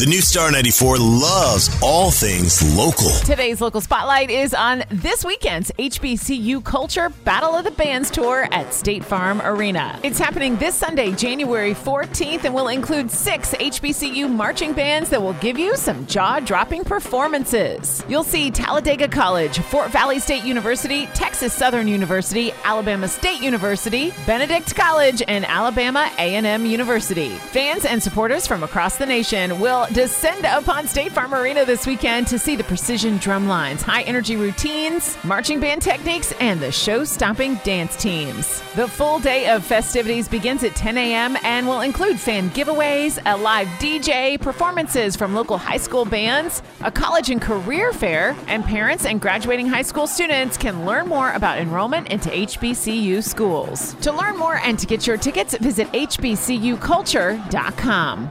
The new Star 94 loves all things local. Today's local spotlight is on this weekend's HBCU Culture Battle of the Bands Tour at State Farm Arena. It's happening this Sunday, January 14th, and will include six HBCU marching bands that will give you some jaw dropping performances. You'll see Talladega College, Fort Valley State University, Texas Southern University, Alabama State University, Benedict College, and Alabama A&M University. Fans and supporters from across the nation will descend upon State Farm Arena this weekend to see the precision drum lines, high energy routines, marching band techniques, and the show stopping dance teams. The full day of festivities begins at 10 a.m. and will include fan giveaways, a live DJ, performances from local high school bands, a college and career fair, and parents and graduating high school students can learn more about enrollment into HBCU schools. To learn more and to get your tickets, visit hbcuculture.com.